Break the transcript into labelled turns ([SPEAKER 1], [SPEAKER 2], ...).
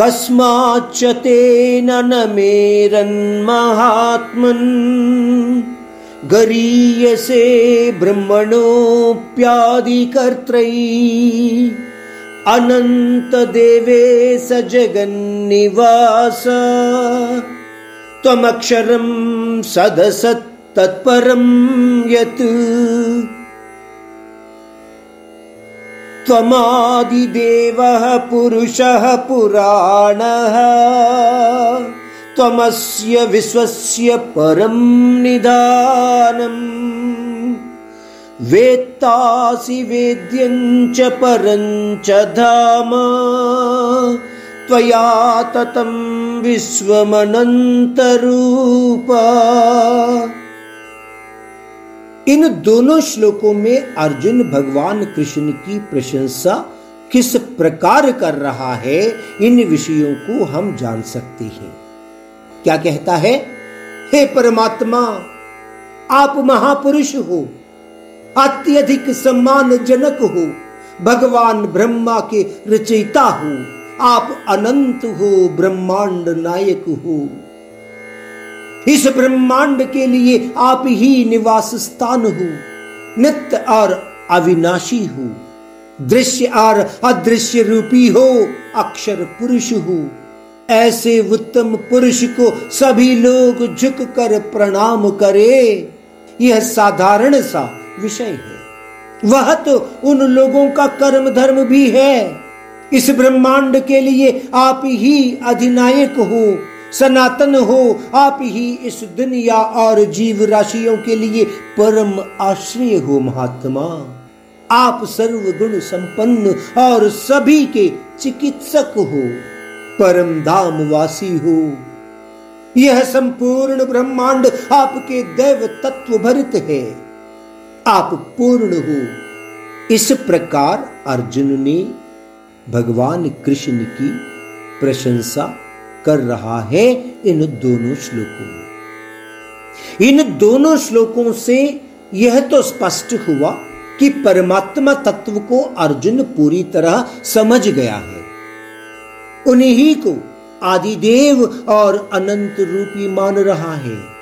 [SPEAKER 1] कस्माच्च तेन न मेरन्महात्मन् गरीयसे ब्रह्मणोऽप्यादिकर्त्रै अनन्तदेवे स जगन्निवास। त्वमक्षरं सदसत्तत्परं यत् त्वमादिदेवः पुरुषः पुराणः। त्वमस्य विश्वस्य परं निधानम् वेत्तासि वेद्यं च परं च धाम। त्वया ततं विश्वमनन्तरूपा इन दोनों श्लोकों में अर्जुन भगवान कृष्ण की प्रशंसा किस प्रकार कर रहा है, इन विषयों को हम जान सकते हैं। क्या कहता है, हे परमात्मा, आप महापुरुष हो, अत्यधिक सम्मान जनक हो, भगवान ब्रह्मा के रचयिता हो, आप अनंत हो, ब्रह्मांड नायक हो। इस ब्रह्मांड के लिए आप ही निवास स्थान हो। नित्य और अविनाशी हो। दृश्य और अदृश्य रूपी हो, अक्षर पुरुष हो। ऐसे उत्तम पुरुष को सभी लोग झुक कर प्रणाम करे। यह साधारण सा विषय है। वह तो उन लोगों का कर्म धर्म भी है। इस ब्रह्मांड के लिए आप ही अधिनायक हो। सनातन हो, आप ही इस दुनिया और जीव राशियों के लिए परम आश्रय हो, महात्मा। आप सर्व गुण संपन्न और सभी के चिकित्सक हो, परम धाम वासी हो। यह संपूर्ण ब्रह्मांड आपके देव तत्व भरित है। आप पूर्ण हो। इस प्रकार अर्जुन ने भगवान कृष्ण की प्रशंसा कर रहा है इन दोनों श्लोकों में। इन दोनों श्लोकों से यह तो स्पष्ट हुआ कि परमात्मा तत्व को अर्जुन पूरी तरह समझ गया है। उन्हीं को आदिदेव और अनंत रूपी मान रहा है।